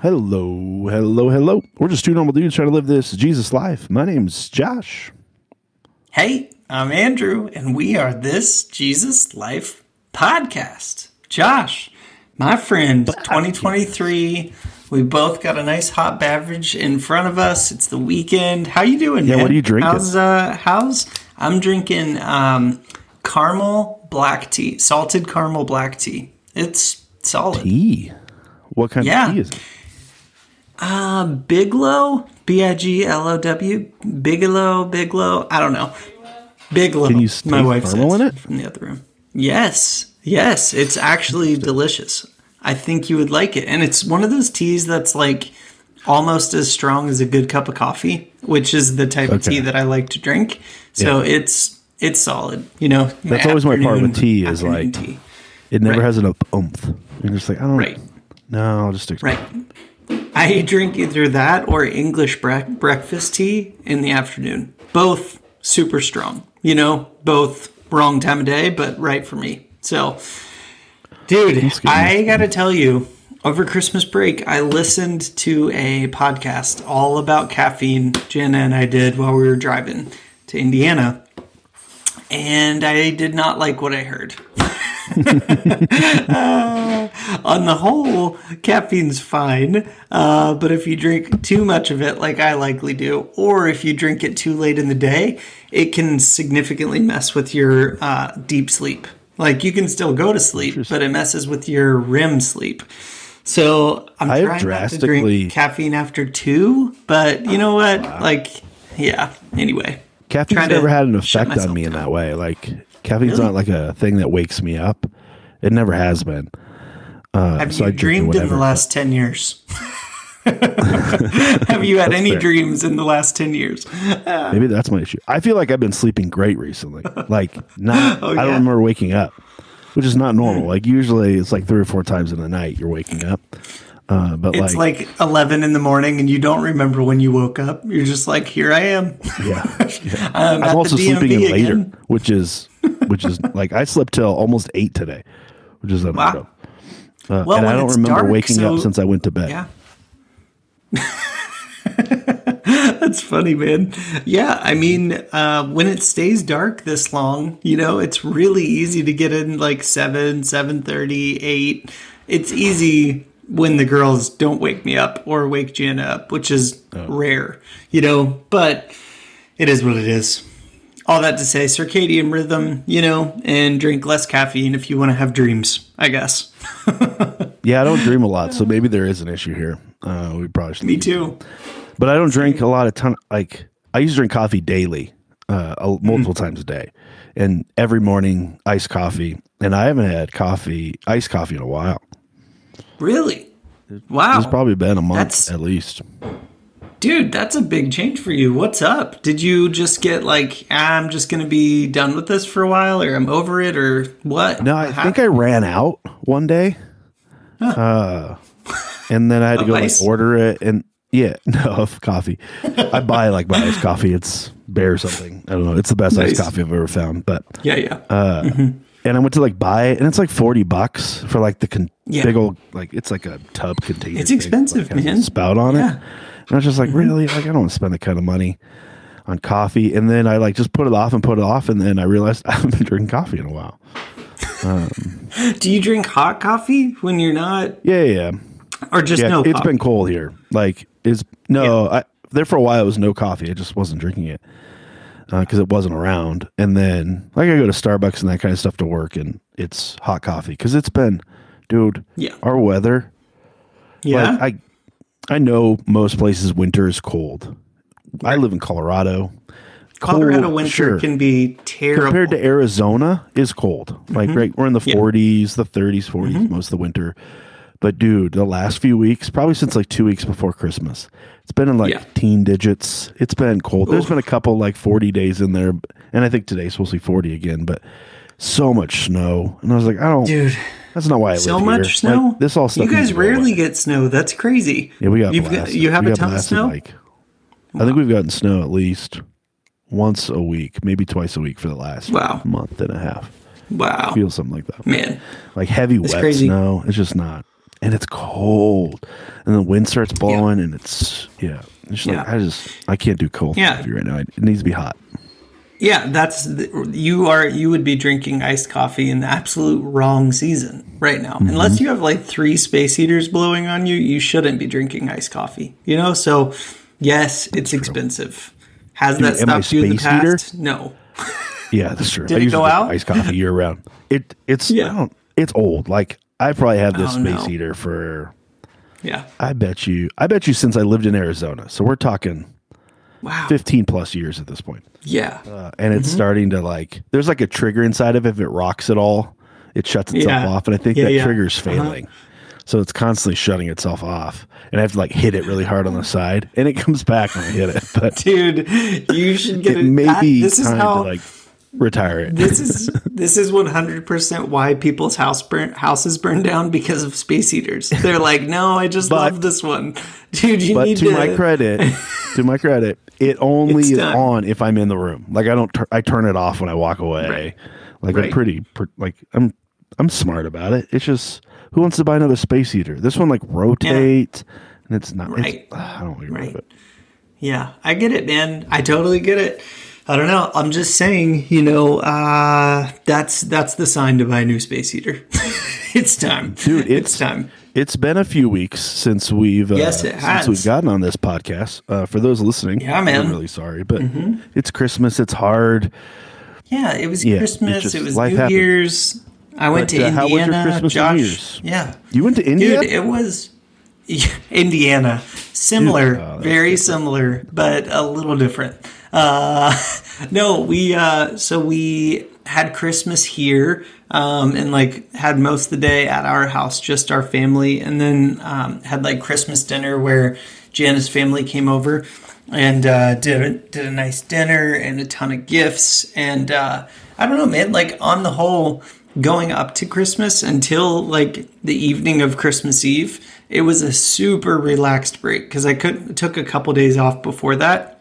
Hello, hello, hello. We're just two normal dudes trying to live this Jesus life. My name's Josh. Hey, I'm Andrew, and we are this Jesus Life podcast. Josh, my friend, 2023. We both got a nice hot beverage in front of us. It's the weekend. How you doing? Yeah, man? what are you drinking? How's uh? How's I'm drinking um, caramel black tea, salted caramel black tea. It's solid. Tea. What kind Yeah. of tea is it? Uh, Biglow, B I G L O W, Bigelow, Biglow. I don't know. Biglow. Can you my taste wife caramel in it? from the other room. Yes, yes, it's actually delicious. I think you would like it, and it's one of those teas that's like almost as strong as a good cup of coffee, which is the type of tea that I like to drink. So it's it's solid. You know, That's always my part with tea is like- tea. It never Right. has enough oomph. You're just like, I don't. Right. No, I'll just stick Right. I drink either that or English bre- breakfast tea in the afternoon. Both super strong. You know, both wrong time of day, but right for me. So, dude. I got to tell you, over Christmas break, I listened to a podcast all about caffeine. Jenna and I did while we were driving to Indiana. And I did not like what I heard. on the whole, caffeine's fine. Uh, but if you drink too much of it, like I likely do, or if you drink it too late in the day, it can significantly mess with your uh, deep sleep. Like you can still go to sleep, but it messes with your REM sleep. So I'm I trying not to drink caffeine after two, but you know what? Like, yeah. Anyway, Caffeine's never had an effect on me in that way. Like caffeine's Really? not like a thing that wakes me up. It never has been. have so I you drink dreamed in the whatever, last ten years? have you had any fair. dreams in the last ten years? Maybe that's my issue. I feel like I've been sleeping great recently. Like not. I Oh, yeah? don't remember waking up, which is not normal. Like usually it's like three or four times in the night you're waking up. Uh, but It's like, like 11 in the morning and you don't remember when you woke up. You're just like, here I am. yeah. I'm, I'm also sleeping in later, which is which is like I slept till almost eight today, which is unheard Wow. of. Uh, Well, and I don't remember dark, waking so- up since I went to bed. Yeah. That's funny, man. Yeah, I mean, uh, when it stays dark this long, you know, it's really easy to get in like 7, 7.30, 8. It's easy when the girls don't wake me up or wake Gianna up, which is rare, you know, but it is what it is. All that to say, circadian rhythm, you know, and drink less caffeine if you want to have dreams, I guess. Yeah, I don't dream a lot, so maybe there is an issue here. Uh, we probably should. Me too. But I don't drink a lot of ton. Like I used to drink coffee daily, uh, multiple Mm-hmm. times a day, and every morning iced coffee. And I haven't had coffee, iced coffee, in a while. Really? Wow. It's probably been a month That's- at least. Dude, that's a big change for you. What's up? Did you just get like, I'm just going to be done with this for a while or I'm over it or what? No, I think I ran out one day, uh, and then I had to go like, order it. And yeah, no of coffee. I buy like my iced coffee. It's bear something. I don't know. It's the best Nice. iced coffee I've ever found. But Yeah, yeah. Uh, and I went to like buy it, and it's like forty bucks for like the con- Yeah. big old like it's like a tub container. It's thing, expensive, like, man. Spout on Yeah. Mm-hmm. it, and I was just like, mm-hmm. really? Like I don't want to spend that kind of money on coffee. And then I like just put it off and put it off, and then I realized I haven't been drinking coffee in a while. Um, Do you drink hot coffee when you're not, Yeah, yeah, yeah. or just yeah no it's coffee? been cold here. Like is no, I there for a while it was no coffee. I just wasn't drinking it uh, because it wasn't around. And then like I go to Starbucks and that kind of stuff to work, and it's hot coffee because it's been, dude. Yeah. our weather. yeah. Like I, I know most places winter is cold. I live in Colorado. Colorado winter sure. can be terrible. compared to Arizona is cold. Like right, we're in the Mm-hmm. Yeah. Mm-hmm. 40s, the 30s, 40s most of the winter. But dude, the last few weeks, probably since like two weeks before Christmas, it's been in like Yeah. teen digits. It's been cold. There's been a couple like 40 days in there, and I think today's supposed to be 40 again. But so much snow, and I was like, I don't. Dude, That's not why I so much here. snow. Like, this all stuff. You guys needs to go rarely get snow. That's crazy. Yeah, we got You've got, you have We a ton of snow. Like, I think we've gotten snow at least once a week, maybe twice a week for the last Wow. month and a half. wow, Feels something like that. man. Like heavy It's wet crazy. snow. It's just not. and it's cold, and the wind starts blowing, and it's yeah. It's just like I just I can't do cold Yeah. right now. It needs to be hot. Yeah, that's you are you would be drinking iced coffee in the absolute wrong season right now. Mm-hmm. Unless you have like three space heaters blowing on you, you shouldn't be drinking iced coffee. You know, so yes, it's expensive. Has that stopped you in the space heater? past? No. Yeah, that's true. Did I it go out? iced coffee year round. It it's Yeah. I don't, it's old. Like I probably have this Oh, space no. heater for Yeah. I bet you I bet you since I lived in Arizona. So we're talking Wow. 15 plus years at this point. Yeah. Uh, and Mm-hmm. it's starting to like there's like a trigger inside of it if it rocks at all it shuts itself Yeah. off and i think Yeah, that yeah. trigger's Uh-huh. failing so it's constantly shutting itself off and i have to like hit it really hard on the side and it comes back when i hit it but Dude, you should get it it. may that- be this is how to like retire it this is this is 100% why people's house burn, houses burn down because of space heaters. They're like, "No, I just But- love this one." Dude, you but need to to my credit to my credit it only It's is done. on if i'm in the room like i don't tur- i turn it off when i walk away Right. like i'm pretty pr- like i'm i'm smart about it it's just who wants to buy another space heater this one like rotate and it's not Right. it's, i don't want to get rid of Right. it Yeah, I get it, man. I totally get it. I don't know. I'm just saying, you know, uh, that's that's the sign to buy a new space heater. it's time, Dude, it's, it's- time. It's been a few weeks since we've uh, Yes, it since we've gotten on this podcast. Uh, for those listening, Yeah, man. Mm-hmm. I'm really sorry, but it's Christmas. It's hard. Yeah, it was Yeah, Christmas. just- It was New happens. Year's. I went But, to uh, how was your Indiana. Christmas Josh, New Year's? yeah, You went to India? dude, it was Indiana. Similar, Dude, oh, very similar, but a little different. Uh, no, we uh, so we had Christmas here um, and like had most of the day at our house, just our family, and then um, had like Christmas dinner where Jana's family came over and uh, did a, did a nice dinner and a ton of gifts and uh, I don't know, man. Like on the whole, going up to Christmas until like the evening of Christmas Eve, it was a super relaxed break because I could took a couple days off before that,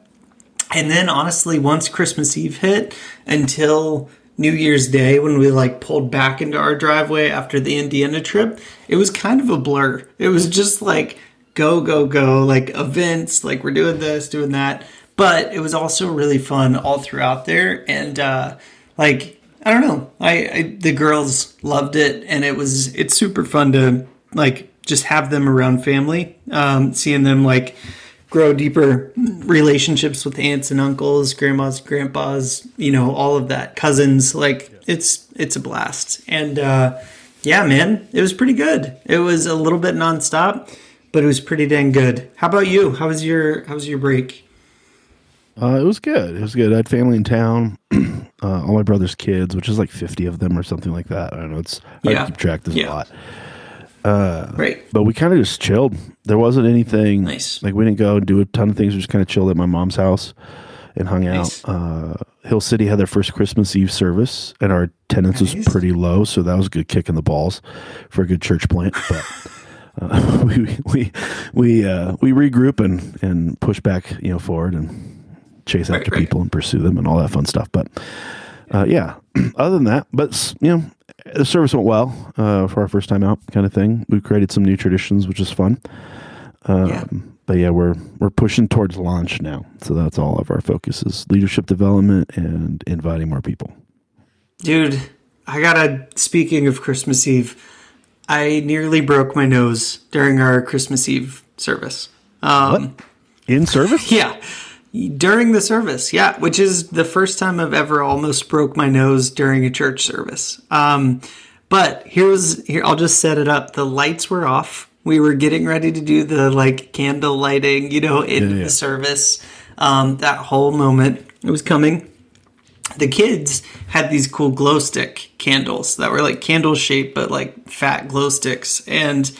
and then honestly, once Christmas Eve hit until New Year's Day when we like pulled back into our driveway after the Indiana trip, it was kind of a blur. It was just like go go go like events like we're doing this doing that. But it was also really fun all throughout there. And uh like i don't know. I, I the girls loved it. And it was it's super fun to like just have them around family. Um seeing them like grow deeper relationships with aunts and uncles grandmas grandpas you know all of that cousins like it's it's a blast and uh yeah man it was pretty good it was a little bit nonstop but it was pretty dang good how about you how was your how was your break Uh, it was good. It was good. I had family in town. uh, all my brother's kids, which is like 50 of them or something like that. I don't know. It's Yeah. to keep track. There's Yeah. a lot. right But we kind of just chilled. There wasn't anything. Nice. Like we didn't go and do a ton of things. We just kind of chilled at my mom's house and hung Nice. out. Uh, Hill City had their first Christmas Eve service, and our attendance Nice. was pretty low, so that was a good kick in the balls for a good church plant. But uh, we we we uh, we regroup and and push back, you know, forward and chase Right, after right. people and pursue them and all that fun stuff. But uh, yeah, other than that, but you know, the service went well uh, for our first time out, kind of thing. We created some new traditions, which is fun. Yeah But yeah, we're we're pushing towards launch now, so that's all of our focus is leadership development and inviting more people. Dude, I gotta. Speaking of Christmas Eve, I nearly broke my nose during our Christmas Eve service. Um, In service? Yeah, during the service. Yeah, which is the first time I've ever almost broke my nose during a church service. Um, but here's here. I'll just set it up. The lights were off. We were getting ready to do the like candle lighting, you know, in Yeah, yeah. the service. Um, that whole moment it was coming the kids had these cool glow stick candles that were like candle shaped but like fat glow sticks and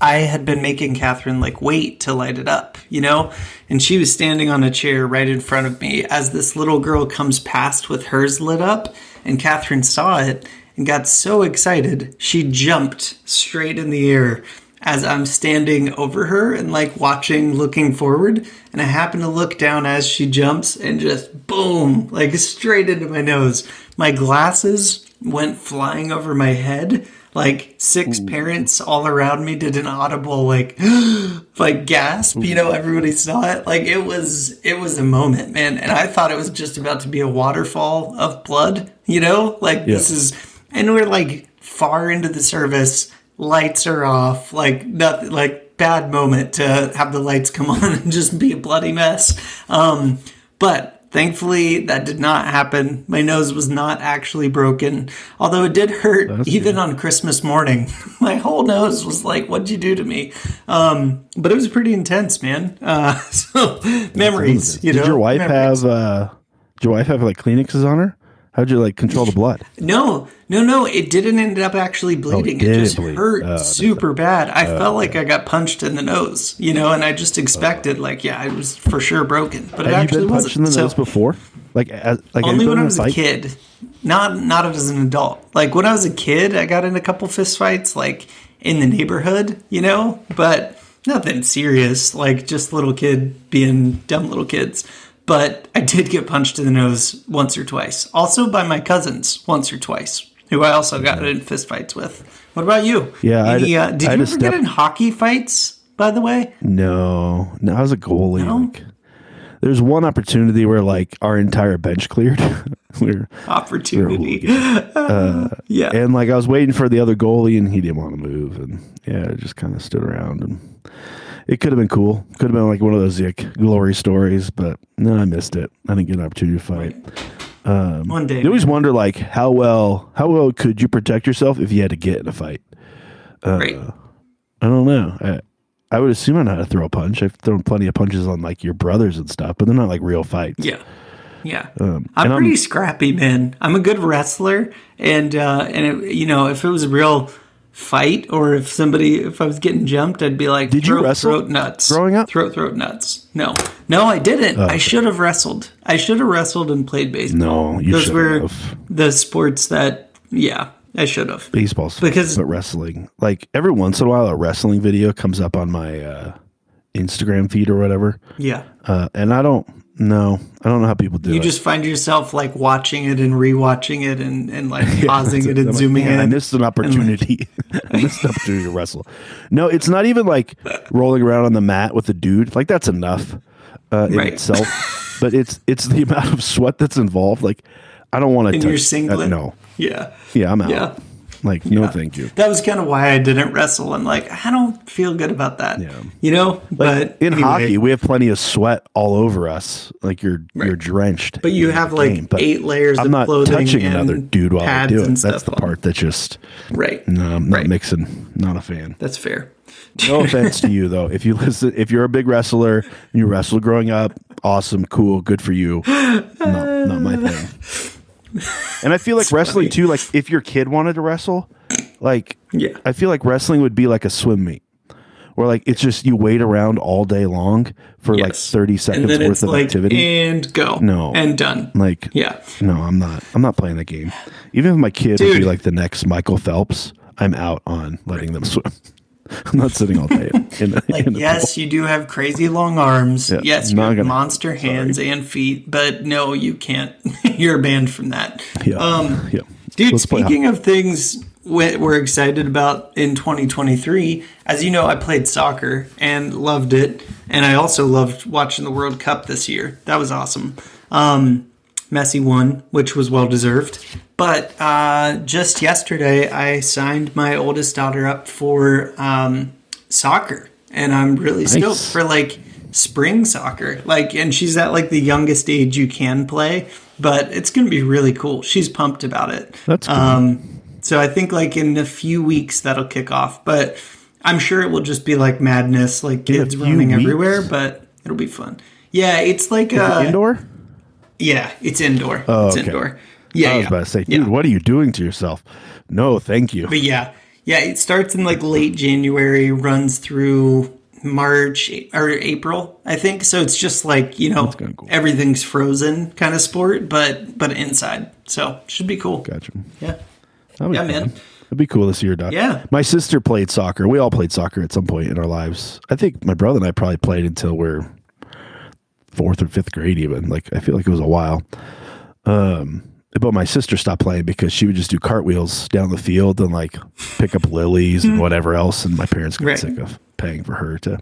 i had been making catherine like wait to light it up you know and she was standing on a chair right in front of me as this little girl comes past with hers lit up and catherine saw it and got so excited she jumped straight in the air as I'm standing over her and like watching, looking forward. And I happen to look down as she jumps and just boom, like straight into my nose. My glasses went flying over my head. Like six parents all around me did an audible like like gasp, you know, everybody saw it. Like it was it was a moment, man. And I thought it was just about to be a waterfall of blood, you know? Like this is and we're like far into the service, lights are off, like nothing like bad moment to have the lights come on and just be a bloody mess. Um but Thankfully, that did not happen. My nose was not actually broken, although it did hurt That's even good. on Christmas morning. My whole nose was like, "What'd you do to me?" Um, but it was pretty intense, man. Uh, so memories. You Did know, your wife memories. have uh did your wife have like Kleenexes on her? How'd you like control the blood? No, no, no. It didn't end up actually oh, bleeding. it did just bleed. hurt Oh, super bad. I oh, felt like I got punched in the nose, you know, and I just oh. expected, like, yeah, it was for sure broken, but it Have you actually been punched wasn't. in the So- nose before? Like as, like Only when I was a fight? kid, not not as an adult. Like when I was a kid, I got in a couple fist fights, like in the neighborhood, you know, but nothing serious. Like just little kid being dumb little kids. But I did get punched in the nose once or twice. Also by my cousins once or twice, who I also got in fist fights with. What about you? Yeah, Any, uh, did I you ever get in hockey fights? By the way, No, no, I was a goalie. No? Like, there's one opportunity where like our entire bench cleared. we're opportunity. yeah, and like I was waiting for the other goalie, and he didn't want to move, and yeah, I just kind of stood around, and it could have been cool. Could have been like one of those like glory stories, but no, I missed it. I didn't get an opportunity to fight. one day. You always wonder like how well how well could you protect yourself if you had to get in a fight? right. I don't know. I, I would assume I know how to throw a punch. I've thrown plenty of punches on like your brothers and stuff, but they're not like real fights. Yeah. Yeah. Um, I'm and I'm- pretty scrappy, man. I'm a good wrestler and uh and it, you know, if it was a real fight or if somebody if I was getting jumped, I'd be like Did you throat, wrestle throat nuts. growing up? Oh, Throat throat nuts. No. No, I didn't. I should have wrestled. I should have wrestled and played baseball. No, you Those were have. the sports that yeah, I should have. Baseball's Because- but wrestling. Like every once in a while, a wrestling video comes up on my uh, Instagram feed or whatever, Yeah. uh, and I don't know. I don't know how people do You it. just find yourself like watching it and rewatching it and, and like pausing it I'm and like, zooming "Man, I in. missed an opportunity. I missed an opportunity to wrestle. No, it's not even like rolling around on the mat with a dude. Like that's enough uh, in Right. itself. but it's it's the amount of sweat that's involved. Like I don't want to In touch. your singlet? Uh, no. Yeah. Yeah, I'm out. Yeah. Like no, thank you. That was kind of why I didn't wrestle. I'm like, I don't feel good about that. Yeah. You know, but In anyway. hockey, we have plenty of sweat all over us. Like you're you're drenched. but you have like game. But eight layers I'm of not clothing touching another dude while I do it. That's the part that just Right. no, I'm not Right. mixing. Not a fan. That's fair. No offense to you though. If you listen, if you're a big wrestler and you wrestled growing up, awesome, cool, good for you. Not, not my thing. And I feel like wrestling too. Like if your kid wanted to wrestle, like Yeah. I feel like wrestling would be like a swim meet, where like it's just you wait around all day long for like thirty seconds worth of like activity. and go. No. And done. like Yeah. no, I'm not. I'm not playing that game. Even if my kid would be like the next Michael Phelps, I'm out on letting them swim. I'm not sitting all day. In a, Like, in yes, you do have crazy long arms. Yeah, yes, you have gonna- monster hands and feet, but no, you can't. You're banned from that. Yeah, Um, yeah. Dude, Let's speaking of things we- we're excited about in 2023, as you know, I played soccer and loved it. And I also loved watching the World Cup this year. That was awesome. Um, Messi won, which was well deserved. But uh, just yesterday, I signed my oldest daughter up for um, soccer. And I'm really stoked for like spring soccer. Like, and she's at like the youngest age you can play, but it's going to be really cool. She's pumped about it. That's cool. Um, so I think like in a few weeks that'll kick off, but I'm sure it will just be like madness, like kids running weeks? everywhere, but it'll be fun. Yeah, it's like it uh, indoor. Yeah, it's indoor. Oh, it's okay. indoor. Yeah, I was yeah. about to say, Yeah. dude, what are you doing to yourself? No, thank you. But yeah, yeah, it starts in like late January, runs through March or April, I think. So it's just like you know cool. everything's frozen kind of sport, but but inside. So should be cool. Gotcha. Yeah, Yeah, fun. man. It'd be cool to see your dog. Yeah. My sister played soccer. We all played soccer at some point in our lives. I think my brother and I probably played until we're fourth or fifth grade, even. Like, I feel like it was a while. Um, but my sister stopped playing because she would just do cartwheels down the field and like pick up lilies and whatever else. And my parents got Right. sick of paying for her to,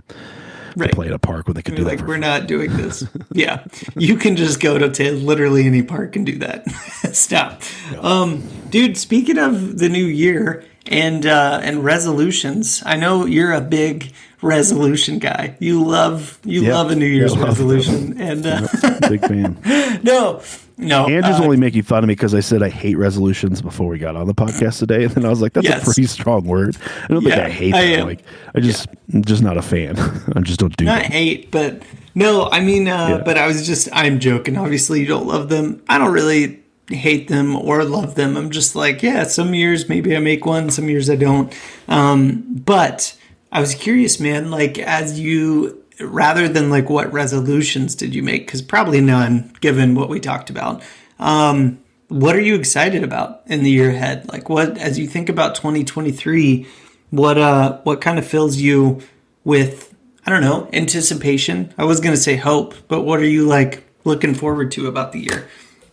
to play at a park when they could do like that. We're not doing this. yeah, you can just go to, to literally any park and do that. Stop, um, dude. Speaking of the new year and uh, and resolutions, I know you're a big resolution guy. You love you Yeah. love a New Year's love resolution, and uh, Big fan. no, no, Andrew's uh, only making fun of me because I said I hate resolutions before we got on the podcast today, and then I was like, "That's Yes. a pretty strong word." I don't think I hate I am. Like, I just, I'm just not a fan. I just don't do not hate, but no, I mean, uh, Yeah. but I was just, I'm joking. Obviously, you don't love them. I don't really hate them or love them. I'm just like, yeah, some years maybe I make one, some years I don't. Um, but I was curious, man, like, as you, rather than like what resolutions did you make? Because probably none, given what we talked about. Um, what are you excited about in the year ahead? Like, what, as you think about 2023, what, uh, what kind of fills you with I don't know, anticipation. I was going to say hope, but what are you like looking forward to about the year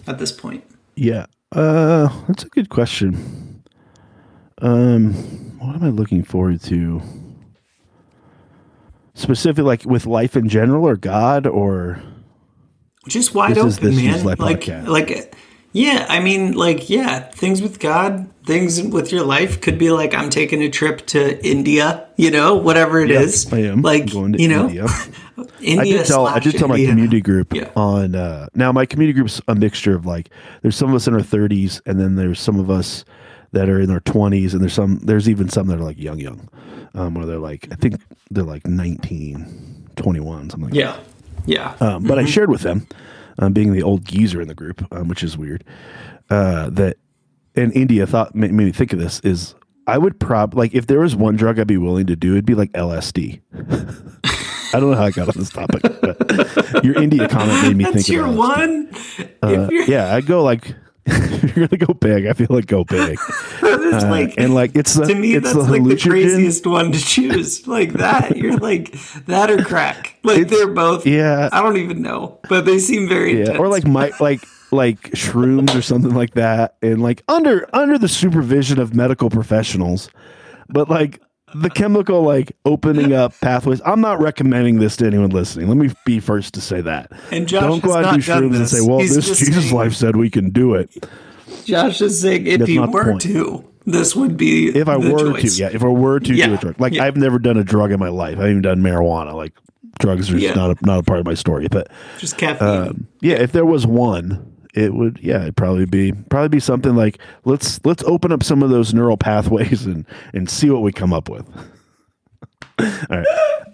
at this point? Yeah, uh, that's a good question. Um, what am I looking forward to? Specifically, like with life in general, or God, or Just wide This is open, This man. Like podcast. like yeah, I mean like yeah, things with God, things with your life could be like I'm taking a trip to India, you know, whatever it is. I am like going to you know, India. India. I did tell I did tell my community group Yeah. on uh, now my community group's a mixture of like there's some of us in our 30s and then there's some of us that are in their 20s and there's some there's even some that are like young young um, where they're like I think they're like 19 21 something like Yeah. Yeah. that. Um, but I shared with them um, being the old geezer in the group um, which is weird uh, that in India thought made me think of this is I would prob like if there was one drug I'd be willing to do it'd be like LSD. I don't know how I got on this topic, but your India comment made me That's think your of LSD. one. Uh, yeah, I go like you're gonna go big. I feel like go big, Uh, like and like it's the to me it's that's the like the craziest one to choose. Like that. You're like that or crack. Like they're both Yeah. i don't even know but they seem very Yeah, intense. or like my like like shrooms or something like that, and like under under the supervision of medical professionals, but like the chemical like opening up pathways. I'm not recommending this to anyone listening. Let me be first to say that. And Josh don't go out and do shrooms and say, "Well, He's this Jesus saying- life said we can do it." josh is saying if That's you were to this would be If I were choice. to, yeah, if I were to Yeah, do a drug, like yeah. I've never done a drug in my life. I haven't done marijuana. Like drugs are just Yeah. not a, not a part of my story. But just caffeine um, yeah, if there was one, it would yeah, it'd probably be probably be something like let's let's open up some of those neural pathways and and see what we come up with. All right.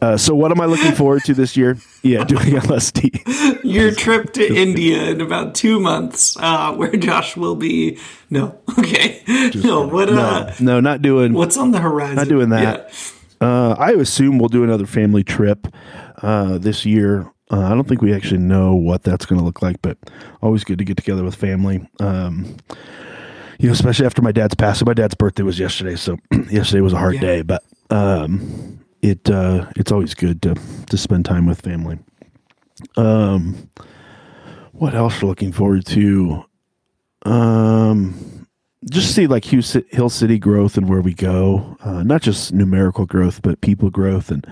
Uh, so what am I looking forward to this year? Yeah, doing LSD. your trip to india in about two months uh where josh will be no okay no what uh No, no, not doing. what's on the horizon Not doing that. Uh, I assume we'll do another family trip uh, this year. Uh, I don't think we actually know what that's going to look like, but always good to get together with family. Um, you know, especially after my dad's passing. My dad's birthday was yesterday, so yesterday was a hard Yeah. day, but um, it uh, it's always good to to spend time with family. Um, what else we're looking forward to? Um, just see like Hill Hill City growth and where we go, uh, not just numerical growth, but people growth, and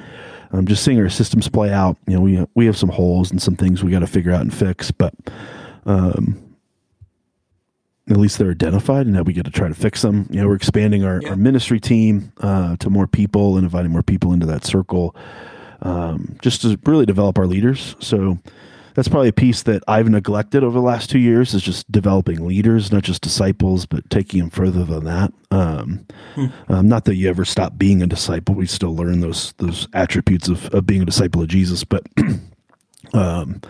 um, just seeing our systems play out. You know, we we have some holes and some things we got to figure out and fix, but um, at least they're identified, and now we get to try to fix them. You know, we're expanding our, Yeah. our ministry team uh, to more people and inviting more people into that circle, um, just to really develop our leaders. So that's probably a piece that I've neglected over the last two years is just developing leaders, not just disciples, but taking them further than that. Um, um, not that you ever stop being a disciple; we still learn those those attributes of, of being a disciple of Jesus. But um,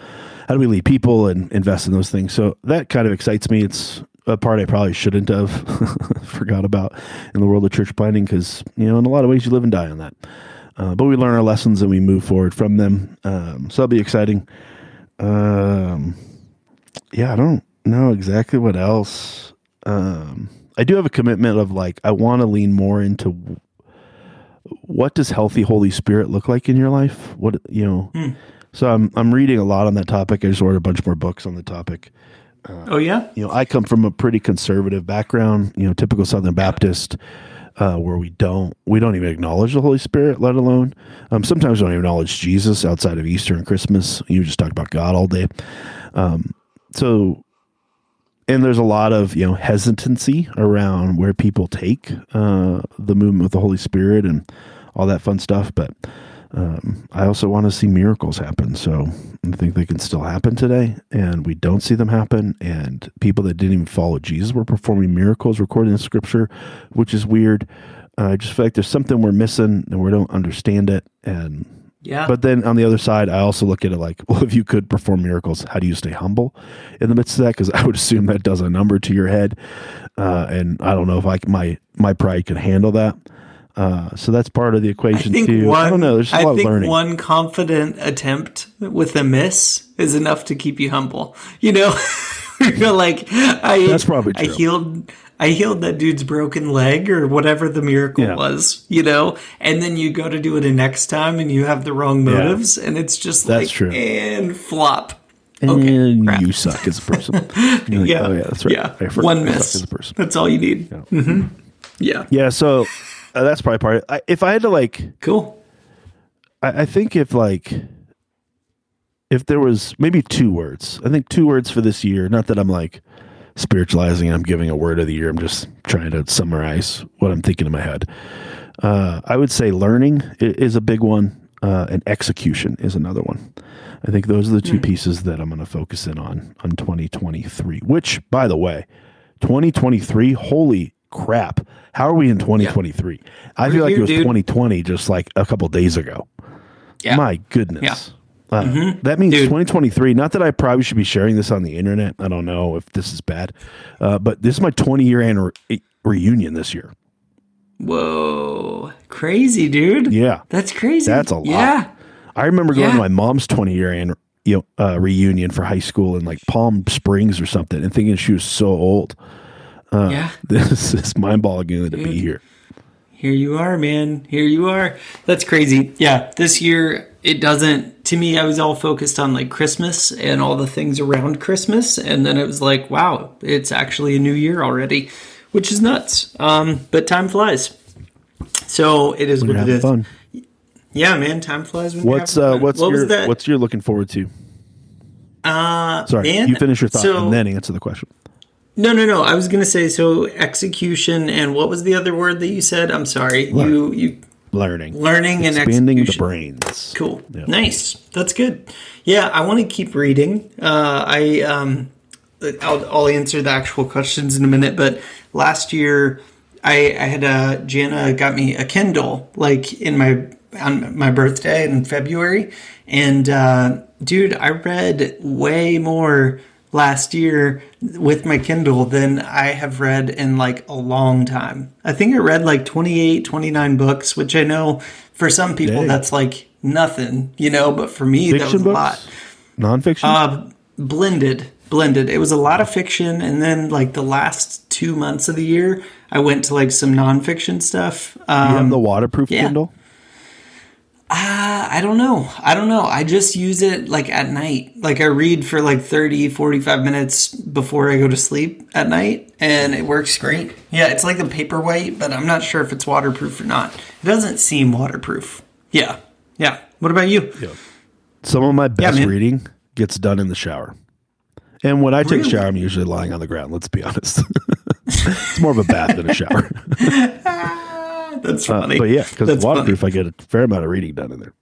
how do we lead people and invest in those things? So that kind of excites me. It's a part I probably shouldn't have forgot about in the world of church planting because you know in a lot of ways you live and die on that. Uh, but we learn our lessons and we move forward from them. Um, so that'll be exciting. Um, yeah, I don't know exactly what else. Um, I do have a commitment of like I want to lean more into what does healthy Holy Spirit look like in your life. What you know. So I'm I'm reading a lot on that topic. I just ordered a bunch more books on the topic. oh yeah. you know, I come from a pretty conservative background, you know, typical Southern Baptist, uh, where we don't we don't even acknowledge the Holy Spirit, let alone um, sometimes we don't even acknowledge Jesus outside of Easter and Christmas. You just talk about God all day. Um, so, and there's a lot of you know hesitancy around where people take uh, the movement of the Holy Spirit and all that fun stuff, but um, I also want to see miracles happen. So I think they can still happen today, and we don't see them happen. And people that didn't even follow Jesus were performing miracles recorded in Scripture, which is weird. Uh, I just feel like there's something we're missing, and we don't understand it. And Yeah. but then on the other side, I also look at it like, well, if you could perform miracles, how do you stay humble in the midst of that? Because I would assume that does a number to your head, uh, and I don't know if I my my pride could handle that. Uh, so that's part of the equation too. one. I don't know. There's a I lot of think learning. one confident attempt with a miss is enough to keep you humble. You know, you're like I. That's probably true. I healed. I healed that dude's broken leg or whatever the miracle Yeah. was. You know, and then you go to do it a next time and you have the wrong motives, and it's just That's like true. and flop. and crap. you suck as a person. Like, Yeah. oh yeah, that's right. Yeah. One miss. as a person. That's all you need. hmm Yeah. Yeah, so uh, that's probably part. Of, I, if I had to like, Cool. I, I think if like, if there was maybe two words, I think two words for this year. Not that I'm like spiritualizing. I'm giving a word of the year. I'm just trying to summarize what I'm thinking in my head. Uh, I would say learning is a big one, uh, and execution is another one. I think those are the two pieces that I'm going to focus in on on 2023. Which, by the way, 2023, holy crap! How are we in 2023? I feel like here, it was dude. 2020 just like a couple days ago. Yeah. My goodness. Yeah. Uh, That means Dude. 2023. Not that I probably should be sharing this on the internet. I don't know if this is bad, uh, but this is my 20 year anniver- reunion this year. Whoa. Crazy, dude. Yeah, That's crazy. That's a lot. Yeah. I remember going Yeah. to my mom's 20 year an, you know, uh, reunion for high school in like Palm Springs or something, and thinking she was so old. Yeah. This is mind boggling to be here. Here you are, man. Here you are. That's crazy. Yeah. This year, it doesn't, to me, I was all focused on like Christmas and all the things around Christmas. And then it was like, wow, it's actually a new year already, which is nuts. Um, but time flies. So it is what it is. fun. Yeah, man. Time flies when What's uh, what's what your what's your looking forward to? uh, Sorry, man, you finish your thought so- and then answer the question. No, no, no. I was gonna say so execution and what was the other word that you said? I'm sorry. You you Learning, learning and expanding the brains. Cool. Nice. That's good. Yeah, I want to keep reading. Uh, I um, I'll, I'll answer the actual questions in a minute. But last year, I, I had a Jana got me a Kindle like in my on my birthday in February, and uh, dude, I read way more last year with my Kindle than I have read in like a long time. I think I read like 28, 29 books, which I know for some people Dang. that's like nothing, you know, but for me that was Fiction a books, lot. nonfiction. Uh, blended, blended. It was a lot of fiction, and then like the last two months of the year, I went to like some nonfiction stuff. you Um, have the waterproof yeah. Kindle. Uh, I don't know. I don't know. I just use it like at night. Like I read for like 30, 45 minutes before I go to sleep at night and it works great. Yeah, it's like a paperweight, but I'm not sure if it's waterproof or not. It doesn't seem waterproof. Yeah. Yeah. What about you? Some of my best man. reading gets done in the shower. And when I take Really? a shower, I'm usually lying on the ground. Let's be honest. it's more of a bath than a shower. That's Uh, funny. but yeah, because waterproof, I get a fair amount of reading done in there.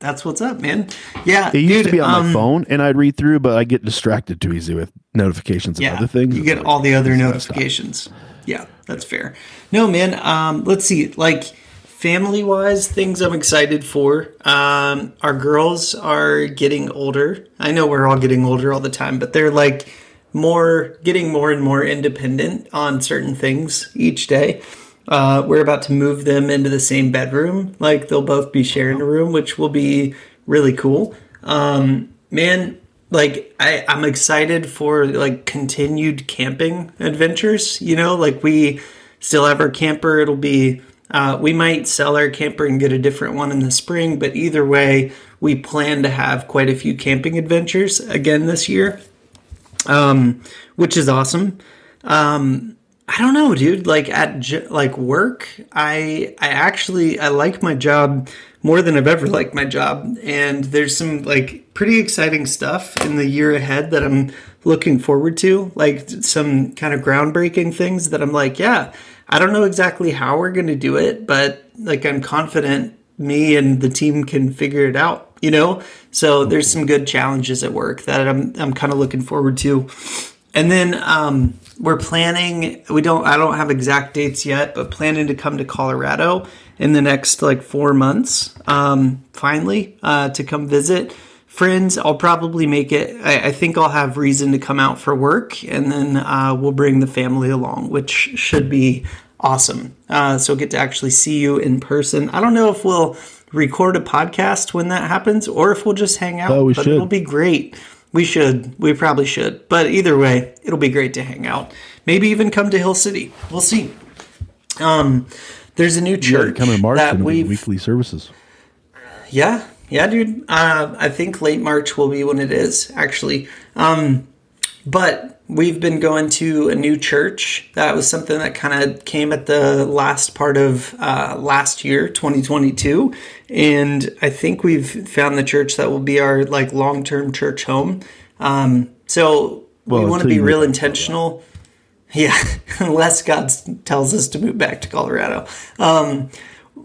That's what's up, man. Yeah. It used dude, to be on um, my phone, and I'd read through, but I get distracted too easy with notifications and Yeah, other things. you get like, all the other this is gotta stop. notifications. Yeah, that's fair. No, man. Um, let's see. Like family wise, things I'm excited for. Um, our girls are getting older. I know we're all getting older all the time, but they're like more getting more and more independent on certain things each day. Uh, we're about to move them into the same bedroom. Like they'll both be sharing a room, which will be really cool. Um, man, like I, I'm excited for like continued camping adventures. You know, like we still have our camper. It'll be uh, we might sell our camper and get a different one in the spring, but either way, we plan to have quite a few camping adventures again this year. um, which is awesome. Um, I don't know, dude. Like at like work, I I actually I like my job more than I've ever liked my job, and there's some like pretty exciting stuff in the year ahead that I'm looking forward to. Like some kind of groundbreaking things that I'm like, yeah, I don't know exactly how we're going to do it, but like I'm confident me and the team can figure it out. You know, so there's some good challenges at work that I'm I'm kind of looking forward to, and then um, we're planning. We don't. I don't have exact dates yet, but planning to come to Colorado in the next like four months. Um, finally, uh, to come visit friends. I'll probably make it. I, I, think I'll have reason to come out for work, and then uh, we'll bring the family along, which should be awesome. Uh, so get to actually see you in person. I don't know if we'll record a podcast when that happens, or if we'll just hang out. Oh, we but should. It'll be great. We should. We probably should. But either way, it'll be great to hang out. Maybe even come to Hill City. We'll see. Um, there's a new church coming March that we've weekly services. yeah, yeah, dude. Uh, I think late March will be when it is actually. Um, but we've been going to a new church. That was something that kind of came at the last part of uh, last year, 2022, and I think we've found the church that will be our like long term church home. Um, so Well, we want to be real intentional. Yeah, unless God tells us to move back to Colorado. Um,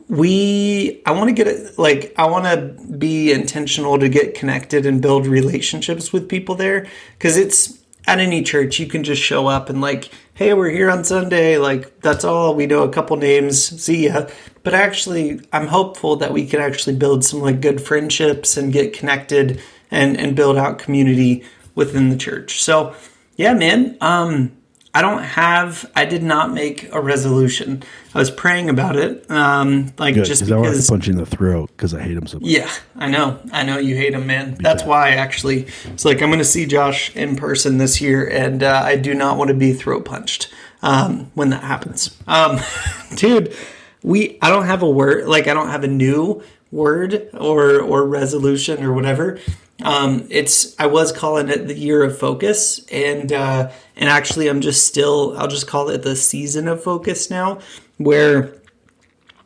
we i want to get it like i want to be intentional to get connected and build relationships with people there because it's at any church you can just show up and like hey we're here on sunday like that's all. We know a couple names. See ya. But actually i'm hopeful that we can actually build some like good friendships and get connected and and build out community within the church. So yeah man um I don't have. I did not make a resolution. I was praying about it, um, like Good, just because I want to because. punch in the throat because I hate him so much. Yeah, I know. I know you hate him, man. That's why actually it's like I'm going to see Josh in person this year, and uh, I do not want to be throat punched um, when that happens. Um, dude, we. I don't have a word. Like I don't have a new word or or resolution or whatever. Um, it's I was calling it the year of focus, and uh, and actually I'm just still I'll just call it the season of focus now, where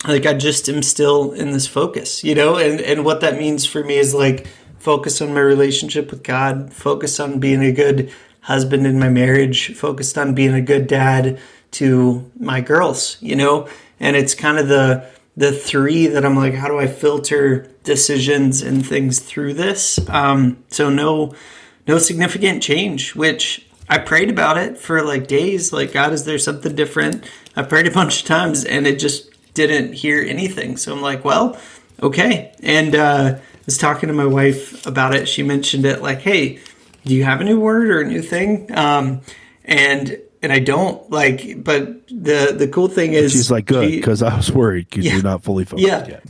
like I just am still in this focus, you know, and and what that means for me is like focus on my relationship with God, focus on being a good husband in my marriage, focused on being a good dad to my girls, you know, and it's kind of the the three that I'm like, how do I filter decisions and things through this? Um, so no, no significant change, which I prayed about it for like days. Like, God, is there something different? I prayed a bunch of times and it just didn't hear anything. So I'm like, well, okay. And uh, I was talking to my wife about it. She mentioned it like, hey, do you have a new word or a new thing? Um, and and I don't like, but the the cool thing is, She's like, good, because I was worried because Yeah. you're not fully focused Yeah. yet.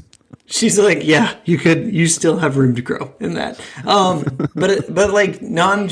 She's like, yeah, you could, you still have room to grow in that. Um, but but like non,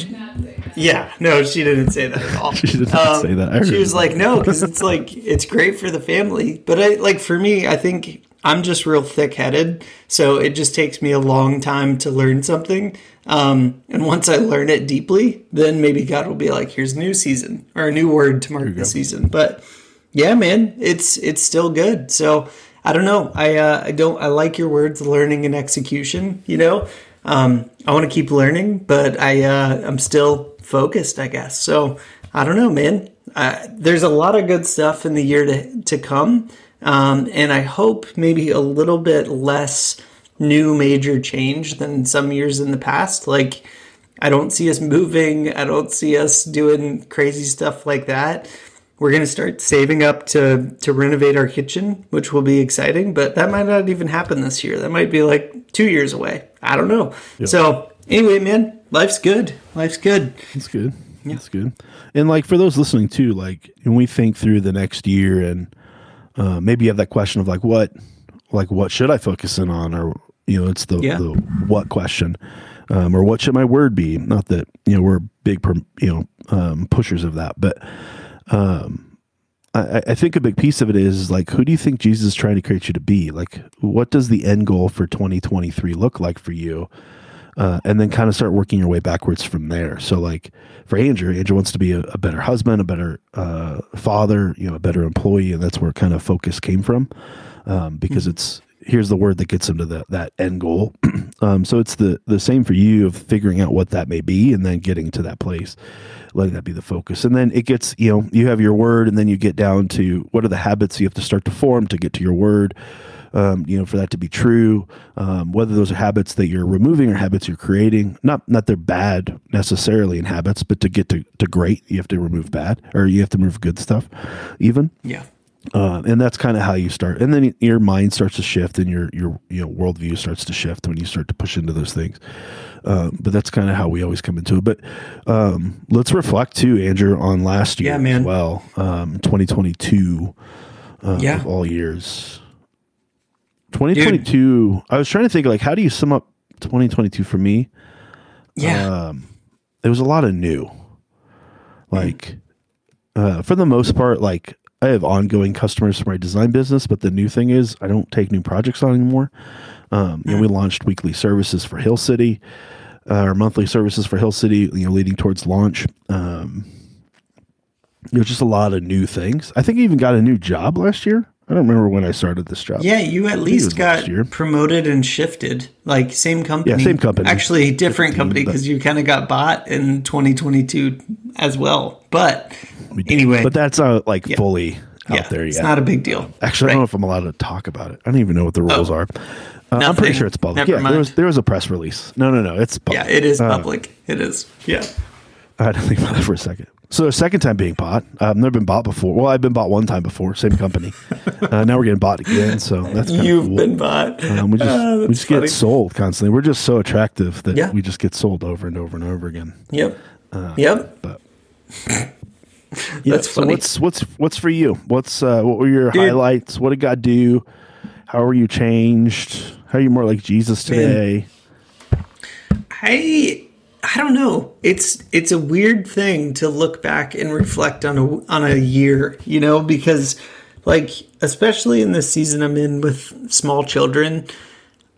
yeah, no, she didn't say that at all. She did not say that. She was it. like, no, because it's like it's great for the family. But I like for me, I think I'm just real thick headed, so it just takes me a long time to learn something. Um, and once I learn it deeply, then maybe God will be like, here's a new season or a new word to mark the season. But yeah, man, it's it's still good. So I don't know. I uh, I don't. I like your words, learning and execution. You know, um, I want to keep learning, but I uh, I'm still focused. I guess. So I don't know, man. Uh, there's a lot of good stuff in the year to to come, um, and I hope maybe a little bit less new major change than some years in the past. Like I don't see us moving. I don't see us doing crazy stuff like that. We're going to start saving up to to renovate our kitchen, which will be exciting, but that might not even happen this year. That might be like 2 years away. I don't know. So, anyway, man, life's good. Life's good. It's good. That's good. And like for those listening too, like when we think through the next year and uh, maybe you have that question of like what, like what should I focus in on, or you know, it's the, Yeah. the what question, um, or what should my word be? Not that you know we're big, you know, um, pushers of that, but um, I, I think a big piece of it is like who do you think Jesus is trying to create you to be? Like, what does the end goal for 2023 look like for you? uh, and then kind of start working your way backwards from there. So, like for Andrew, Andrew wants to be a, a better husband, a better uh, father, you know, a better employee, and that's where kind of focus came from, um, because mm-hmm. it's here's the word that gets him to the, that end goal. um, so it's the the same for you of figuring out what that may be, and then getting to that place, letting that be the focus, and then it gets you know you have your word, and then you get down to what are the habits you have to start to form to get to your word um, you know, for that to be true. Um, whether those are habits that you're removing or habits you're creating, not not they're bad necessarily in habits, but to get to, to great, you have to remove bad or you have to remove good stuff, even. Yeah. Uh, and that's kind of how you start, and then your mind starts to shift, and your your you know worldview starts to shift when you start to push into those things. Um, but that's kind of how we always come into it. But um, let's reflect too, Andrew, on last year yeah, man. as well, um, 2022 uh, yeah. of all years. 2022. Dude. I was trying to think like how do you sum up 2022 for me? Yeah. Um, it was a lot of new. Like uh, for the most part, like I have ongoing customers for my design business, but the new thing is I don't take new projects on anymore. Um, you know, we mm. launched weekly services for Hill City, uh, or monthly services for Hill City, you know, leading towards launch. Um, there's just a lot of new things. I think I even got a new job last year. I don't remember when I started this job. Yeah, you at least got promoted and shifted. Like same company. Yeah, same company. Actually, different company because you kind of got bought in 2022 as well. But anyway, but that's not like yeah. fully out yeah, there yet. It's not a big deal. Actually, right. I don't know if I'm allowed to talk about it. I don't even know what the rules oh, are. Uh, I'm pretty sure it's public. Never yeah, mind. there was there was a press release. No, no, no, it's public. Yeah, it is uh, public. Uh, it is. Yeah. I had to think about that for a second. So the second time being bought. I've never been bought before. Well, I've been bought one time before, same company. uh, now we're getting bought again. So that's you've cool. been bought. Um, we just, uh, we just get sold constantly. We're just so attractive that yeah. we just get sold over and over and over again. Yep. Uh, yep. But yeah, that's so funny. what's what's what's for you? What's uh, what were your Dude. highlights? What did God do? How are you changed? How are you more like Jesus today? Man. I I don't know. It's it's a weird thing to look back and reflect on a on a year, you know, because like especially in this season I'm in with small children,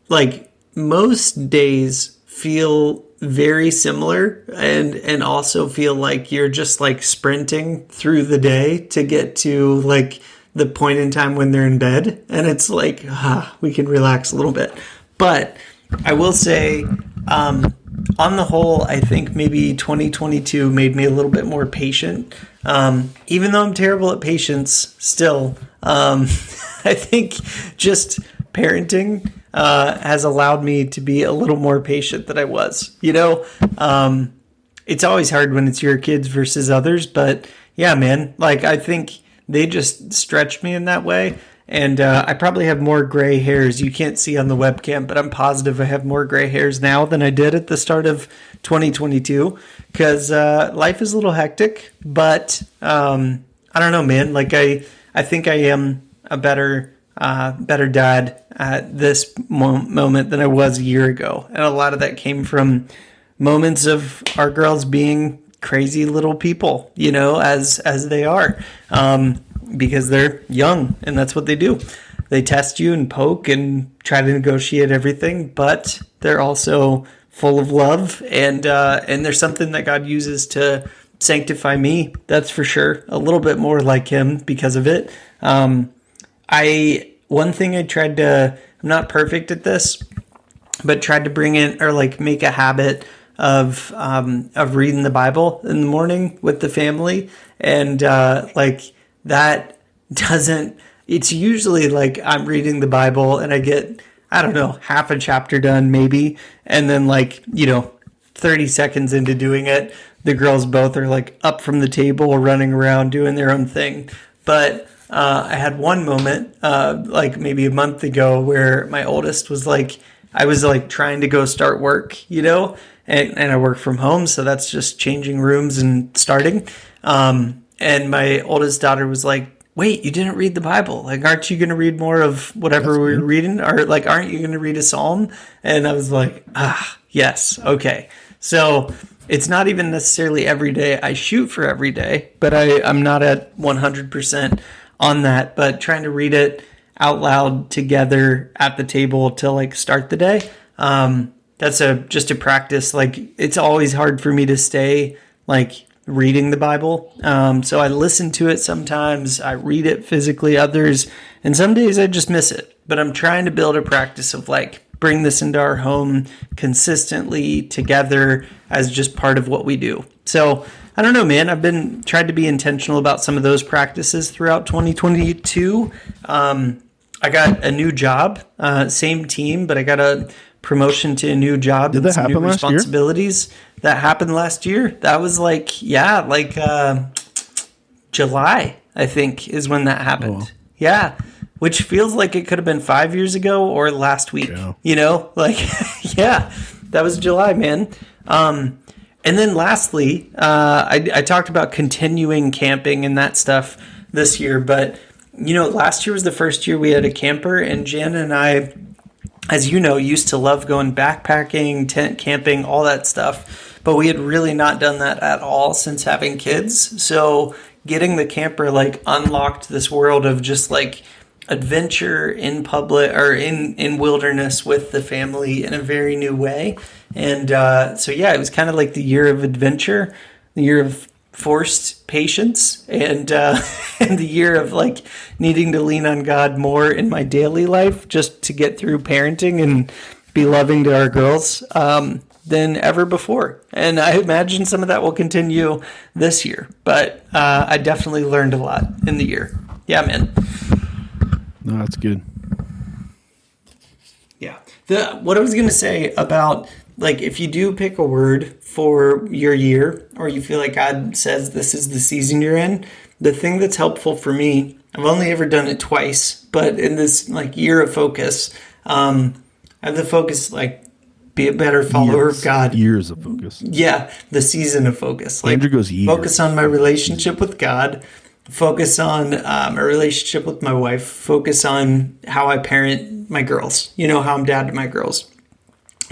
like most days feel very similar and and also feel like you're just like sprinting through the day to get to like the point in time when they're in bed and it's like ah, we can relax a little bit. But I will say um on the whole, I think maybe 2022 made me a little bit more patient. Um, even though I'm terrible at patience, still, um, I think just parenting uh, has allowed me to be a little more patient than I was. You know, um, it's always hard when it's your kids versus others, but yeah, man, like I think they just stretched me in that way. And uh, I probably have more gray hairs. You can't see on the webcam, but I'm positive I have more gray hairs now than I did at the start of 2022 because uh, life is a little hectic. But um, I don't know, man. Like I, I think I am a better, uh, better dad at this mo- moment than I was a year ago, and a lot of that came from moments of our girls being crazy little people, you know, as as they are. Um, because they're young and that's what they do. They test you and poke and try to negotiate everything, but they're also full of love and uh, and there's something that God uses to sanctify me. That's for sure. A little bit more like Him because of it. Um, I one thing I tried to. I'm not perfect at this, but tried to bring in or like make a habit of um, of reading the Bible in the morning with the family, and uh, like that doesn't it's usually like I'm reading the Bible and I get I don't know, half a chapter done maybe and then like, you know, 30 seconds into doing it, the girls both are like up from the table running around doing their own thing. But uh, I had one moment, uh, like maybe a month ago, where my oldest was like, I was like trying to go start work, you know, and, and I work from home, so that's just changing rooms and starting. Um, and my oldest daughter was like, "Wait, you didn't read the Bible? Like, aren't you going to read more of whatever That's we're reading? Or like, aren't you going to read a psalm?" And I was like, "Ah, yes, okay." So it's not even necessarily every day I shoot for every day, but I I'm not at 100 percent on that. But trying to read it out loud together at the table to like start the day. Um, that's a just a practice. Like it's always hard for me to stay like reading the Bible. Um, so I listen to it sometimes. I read it physically. Others, and some days I just miss it. But I'm trying to build a practice of like bring this into our home consistently together as just part of what we do. So I don't know, man. I've been tried to be intentional about some of those practices throughout 2022. Um, I got a new job, uh, same team, but I got a promotion to a new job. Did that happen last responsibilities. year? That happened last year. That was like, yeah, like uh, July, I think, is when that happened. Oh. Yeah, which feels like it could have been five years ago or last week. Yeah. You know, like, yeah, that was July, man. Um, and then lastly, uh, I, I talked about continuing camping and that stuff this year, but you know, last year was the first year we had a camper, and Jan and I, as you know, used to love going backpacking, tent camping, all that stuff. But we had really not done that at all since having kids. So getting the camper like unlocked this world of just like adventure in public or in in wilderness with the family in a very new way and uh, so yeah it was kind of like the year of adventure the year of forced patience and uh, and the year of like needing to lean on god more in my daily life just to get through parenting and be loving to our girls um, than ever before and i imagine some of that will continue this year but uh, i definitely learned a lot in the year yeah man no, that's good. Yeah. The what I was going to say about like if you do pick a word for your year or you feel like God says this is the season you're in, the thing that's helpful for me, I've only ever done it twice, but in this like year of focus, um, I have the focus like be a better follower years, of God. Years of focus. Yeah, the season of focus. Like Andrew goes years. focus on my relationship with God, focus on um, a relationship with my wife, focus on how I parent my girls, you know, how I'm dad to my girls.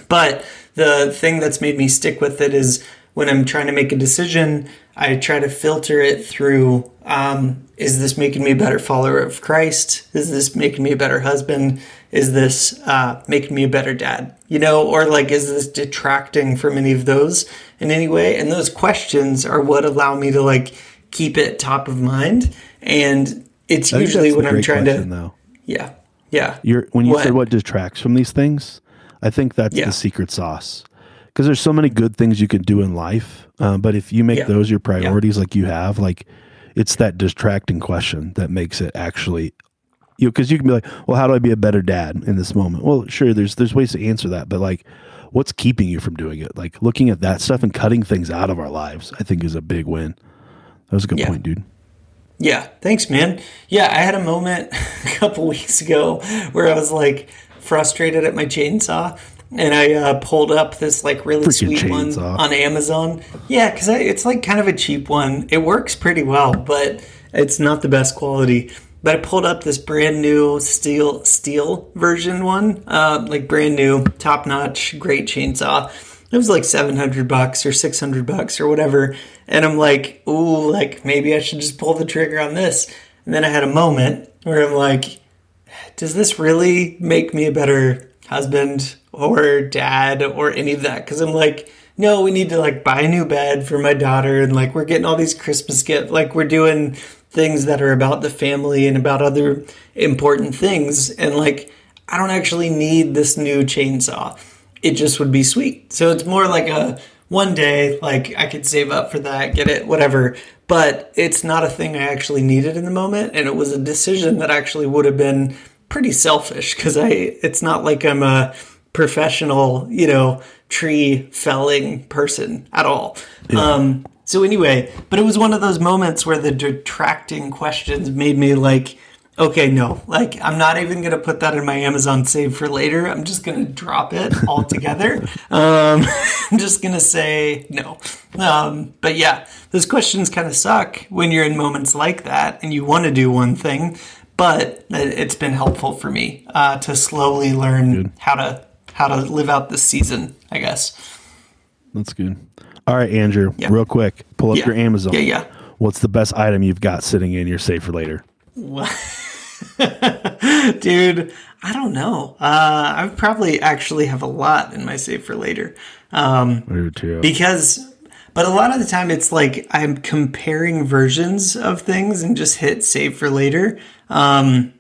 But the thing that's made me stick with it is when I'm trying to make a decision, I try to filter it through um, is this making me a better follower of Christ? Is this making me a better husband? Is this uh, making me a better dad? You know, or like, is this detracting from any of those in any way? And those questions are what allow me to like keep it top of mind. And it's usually when I'm trying question, to. Though. Yeah. Yeah. You're, when you what? said what detracts from these things, I think that's yeah. the secret sauce. Because there's so many good things you can do in life. Uh, but if you make yeah. those your priorities yeah. like you have, like it's that distracting question that makes it actually you know, because you can be like, well, how do I be a better dad in this moment? Well, sure, there's there's ways to answer that, but like, what's keeping you from doing it? Like looking at that stuff and cutting things out of our lives, I think is a big win. That was a good yeah. point, dude. Yeah, thanks, man. Yeah, I had a moment a couple weeks ago where I was like frustrated at my chainsaw, and I uh, pulled up this like really Freaking sweet one on Amazon. Yeah, because it's like kind of a cheap one. It works pretty well, but it's not the best quality. But I pulled up this brand new steel steel version one, uh, like brand new, top notch, great chainsaw it was like 700 bucks or 600 bucks or whatever. And I'm like, ooh, like maybe I should just pull the trigger on this. And then I had a moment where I'm like, does this really make me a better husband or dad or any of that? Because I'm like, no, we need to like buy a new bed for my daughter and like we're getting all these Christmas gifts. Like we're doing things that are about the family and about other important things. And like, I don't actually need this new chainsaw it just would be sweet. So it's more like a one day, like I could save up for that, get it, whatever. But it's not a thing I actually needed in the moment. And it was a decision that actually would have been pretty selfish because I, it's not like I'm a professional, you know, tree felling person at all. Yeah. Um, so anyway, but it was one of those moments where the detracting questions made me like, okay, no, like I'm not even going to put that in my Amazon save for later. I'm just going to drop it altogether. um, I'm just going to say no. Um, but yeah, those questions kind of suck when you're in moments like that and you want to do one thing. But it's been helpful for me uh, to slowly learn good. how to how to live out this season. I guess. That's good. All right, Andrew. Yeah. Real quick, pull up yeah. your Amazon. Yeah, yeah. What's the best item you've got sitting in your safe for later? Dude, I don't know. Uh, I probably actually have a lot in my save for later. Um, too. because, but a lot of the time it's like I'm comparing versions of things and just hit save for later. Um,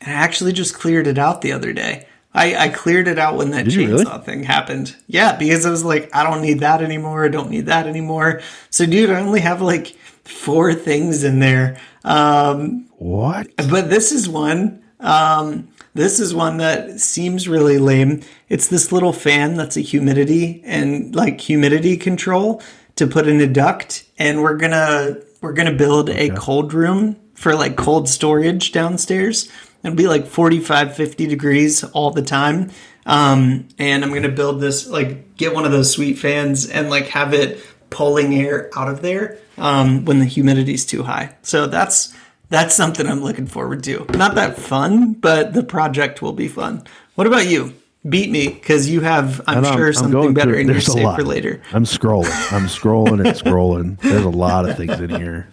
and I actually just cleared it out the other day. I, I cleared it out when that you chainsaw really? thing happened. Yeah, because I was like, I don't need that anymore. I don't need that anymore. So, dude, I only have like four things in there. Um, what? but this is one. Um, this is one that seems really lame. It's this little fan that's a humidity and like humidity control to put in a duct, and we're gonna we're gonna build a cold room for like cold storage downstairs. It'll be like 45, 50 degrees all the time. Um, and I'm gonna build this like get one of those sweet fans and like have it pulling air out of there um, when the humidity's too high. So that's that's something I'm looking forward to. Not that fun, but the project will be fun. What about you? Beat me because you have, I'm I'm- sure, I'm something better through- in your save lot. for later. I'm scrolling. I'm scrolling and scrolling. There's a lot of things in here.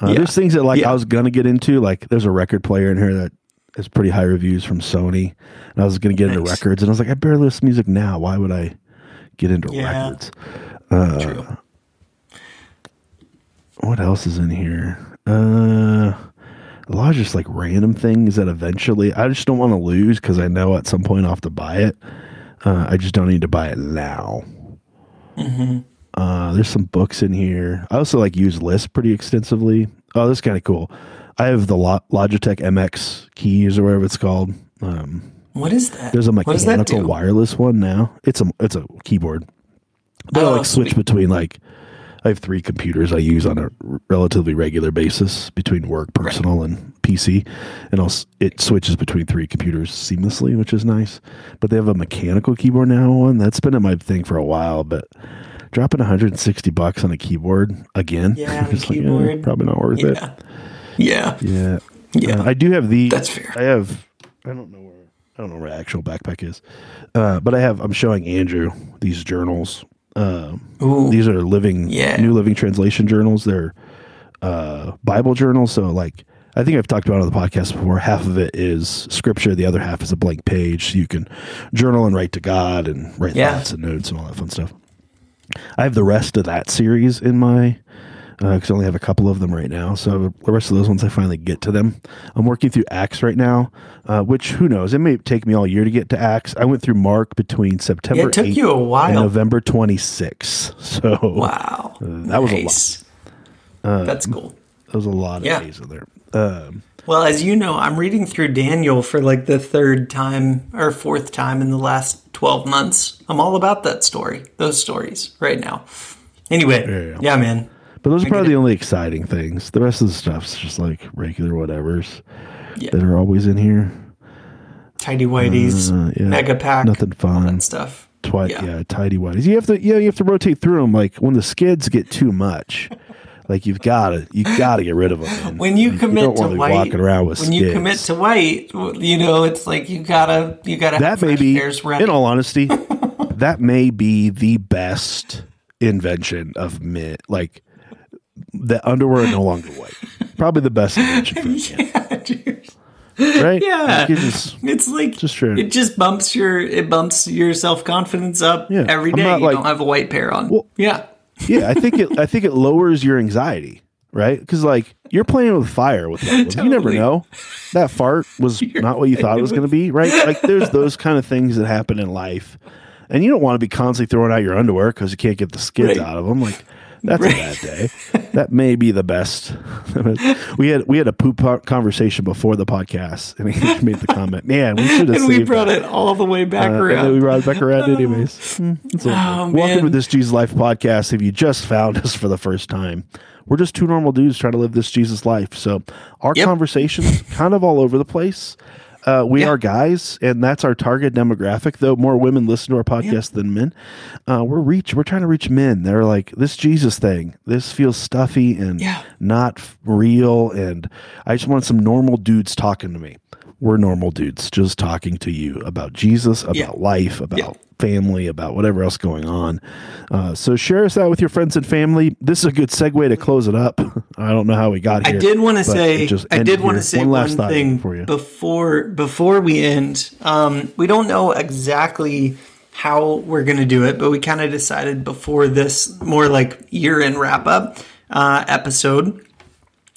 Uh, There's things that like Yeah. I was gonna get into. Like there's a record player in here that has pretty high reviews from Sony, and I was gonna get into records, and I was like, I barely listen to music now. Why would I get into Yeah. records? Uh, True. What else is in here? Uh, a lot of just like random things that eventually I just don't want to lose because I know at some point I'll have to buy it. Uh, I just don't need to buy it now. Uh, there's some books in here. I also like use lists pretty extensively. Oh, this is kind of cool. I have the Lo- Logitech MX keys or whatever it's called. Um, What is that? there's a what does that mechanical wireless one now. It's a it's a keyboard. But I Oh, like switch sweet. between like I have three computers I use on a r- relatively regular basis between work, personal, and PC, and I'll, it switches between three computers seamlessly, which is nice. But they have a mechanical keyboard now. One that's been in my thing for a while, but dropping 160 bucks on a keyboard again, Yeah, I'm like, eh, probably not worth it. Yeah. Yeah. Yeah. Yeah. Uh, I do have the. That's fair. I have. I don't know where. I don't know where my actual backpack is, uh, but I have. I'm showing Andrew these journals. Ooh. these are living, Yeah. New Living Translation journals. They're uh, Bible journals. So, like, I think I've talked about on the podcast before. Half of it is scripture. The other half is a blank page. So you can journal and write to God and write Yeah. thoughts and notes and all that fun stuff. I have the rest of that series in my because I only have a couple of them right now. So the rest of those ones, I finally get to them. I'm working through Acts right now, uh, which who knows? It may take me all year to get to Acts. I went through Mark between September Yeah, it took 8th you a while. November 26th. So Wow. that was a lot. nice. That's cool. that was a lot of Yeah. days in there. Um, Well, as you know, I'm reading through Daniel for like the third time or fourth time in the last 12 months. I'm all about that story, those stories right now. Anyway, yeah, yeah. man. But those are probably the only exciting things. The rest of the stuff's just like regular whatevers Yeah. that are always in here. Tidy Whitey's, Uh, yeah. Mega Pack, Nothing fun. stuff. Twi- Yeah. yeah. tidy whities. You have to, yeah, you have to rotate through them. Like when the skids get too much, like you've got to, you got to get rid of them. When you commit don't to white, walking around with when you commit to white, you know it's like you gotta you gotta have that may be, in all honesty, that may be the best invention of mint. Like the underwear are no longer white. Probably the best invention for yeah, dude. right? Yeah. Like, just- It's like Just true. it just bumps your it bumps your self confidence up Yeah, every day. You like- don't have a white pair on. Well- yeah. yeah, I think it. I think it lowers your anxiety, right? Because like you're playing with fire with that. one. You never know. That fart was not what you thought it was going to be, right? Like there's those kind of things that happen in life, and you don't want to be constantly throwing out your underwear because you can't get the skids Right. out of them. Like that's a bad day. That may be the best. we had we had a poop conversation before the podcast, and he made the comment, "Man, we should have And we brought that." it all the way back Uh, and around. we brought it back around anyways. Hmm, it's Oh. Welcome to this Jesus Life podcast. If you just found us for the first time, we're just two normal dudes trying to live this Jesus life. So our Yep. conversations kind of all over the place. Uh, we Yeah. are guys, and that's our target demographic. Though more women listen to our podcast than men, uh, we're reach. We're trying to reach men. They're like this Jesus thing. This feels stuffy and Yeah. not real. And I just want some normal dudes talking to me. We're normal dudes just talking to you about Jesus, about Yeah. life, about Yeah. family, about whatever else going on. Uh, so share us out with your friends and family. This is a good segue to close it up. I don't know how we got here. I did want to say I did want to say one one, last thought thing for you. before before we end. Um, we don't know exactly how we're going to do it, but we kind of decided before this more like year end wrap up uh, episode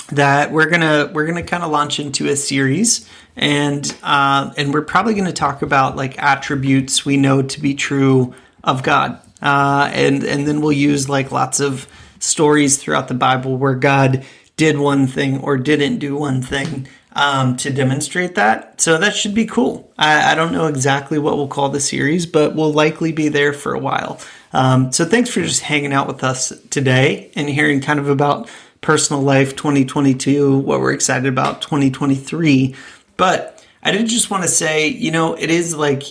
that we're gonna we're gonna kind of launch into a series and uh, and we're probably gonna talk about like attributes we know to be true of God uh, and and then we'll use like lots of stories throughout the Bible where God did one thing or didn't do one thing um, to demonstrate that. So that should be cool. I, I don't know exactly what we'll call the series, but we'll likely be there for a while. Um, so thanks for just hanging out with us today and hearing kind of about personal life 2022, what we're excited about 2023. But I did just want to say, you know, it is like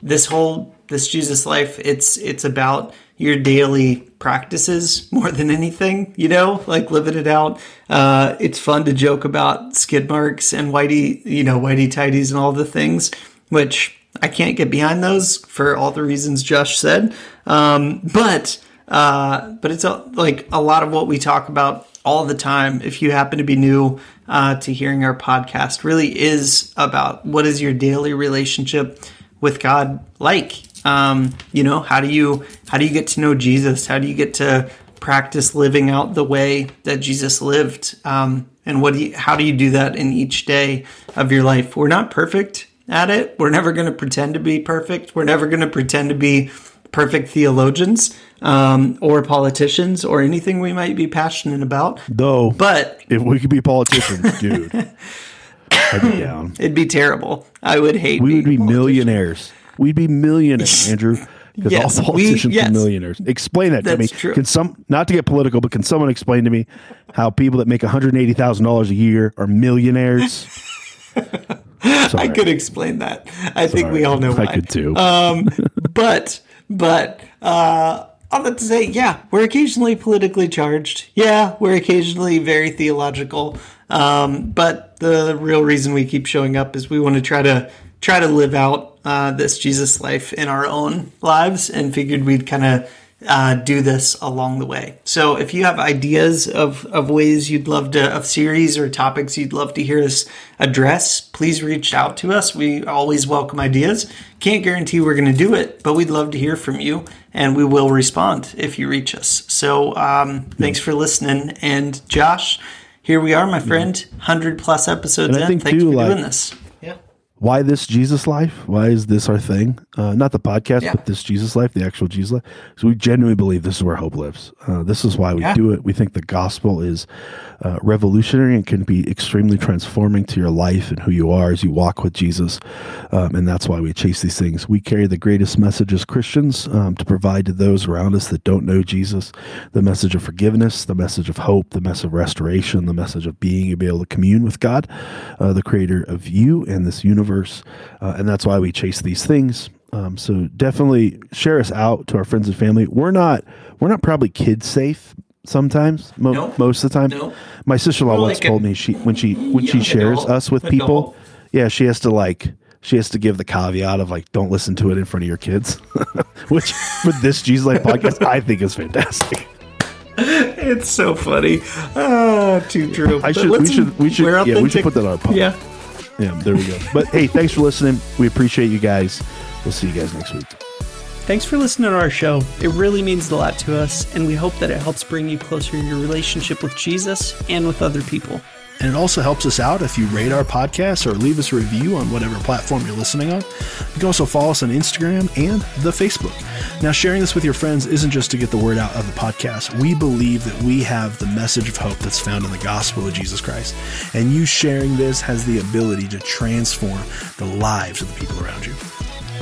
this whole this Jesus life, it's it's about your daily practices more than anything, you know, like living it out. Uh, it's fun to joke about skid marks and whitey, you know, whitey tidies and all the things, which I can't get behind those for all the reasons Josh said. Um, but uh, but it's a, like a lot of what we talk about all the time. If you happen to be new uh, to hearing our podcast, really is about what is your daily relationship with God like. Um, you know, how do you how do you get to know Jesus? How do you get to practice living out the way that Jesus lived? Um, and what do you, how do you do that in each day of your life? We're not perfect at it. We're never going to pretend to be perfect. We're never going to pretend to be perfect theologians um, or politicians or anything we might be passionate about. Though, But if we could be politicians, dude, I'd be down. it'd be terrible. I would hate. We would be millionaires. We'd be millionaires, Andrew. Because Yes, all we- politicians yes. are millionaires. Explain that to me. True. Can some not to get political, but can someone explain to me how people that make one hundred eighty thousand dollars a year are millionaires? I could explain that. I think we all know why. I could too. Um, but but uh, all that to say, yeah, we're occasionally politically charged. Yeah, we're occasionally very theological. Um, but the real reason we keep showing up is we want to try to try to live out uh, this Jesus life in our own lives, and figured we'd kind of uh, do this along the way. So if you have ideas of, of ways you'd love to, of series or topics you'd love to hear us address, please reach out to us. We always welcome ideas. Can't guarantee we're going to do it, but we'd love to hear from you and we will respond if you reach us. So um, thanks for listening. And Josh, here we are, my friend, 100 plus episodes And in. Thanks too, for like- doing this. Why this Jesus life? Why is this our thing? Uh, not the podcast, Yeah. but this Jesus life, the actual Jesus life. So we genuinely believe this is where hope lives. Uh, this is why we Yeah. do it. We think the gospel is uh, revolutionary and can be extremely transforming to your life and who you are as you walk with Jesus. Um, and that's why we chase these things. We carry the greatest message as Christians um, to provide to those around us that don't know Jesus the message of forgiveness, the message of hope, the message of restoration, the message of being able to commune with God, uh, the creator of you and this universe. Uh, and that's why we chase these things. Um, so definitely share us out to our friends and family. We're not we're not probably kid safe sometimes. Mo- No. Most of the time, No. my sister in law once like told me she when she when she shares adult- us with people, adult. yeah, she has to like she has to give the caveat of like don't listen to it in front of your kids, which with this Jesus Life podcast I think is fantastic. It's so funny. Ah, too true. I But should we should we should yeah we should put that on our podcast. Yeah. Yeah, there we go. But hey, thanks for listening. We appreciate you guys. We'll see you guys next week. Thanks for listening to our show. It really means a lot to us, and we hope that it helps bring you closer in your relationship with Jesus and with other people. And it also helps us out if you rate our podcast or leave us a review on whatever platform you're listening on. You can also follow us on Instagram and the Facebook. Now, sharing this with your friends isn't just to get the word out of the podcast. We believe that we have the message of hope that's found in the gospel of Jesus Christ. And you sharing this has the ability to transform the lives of the people around you.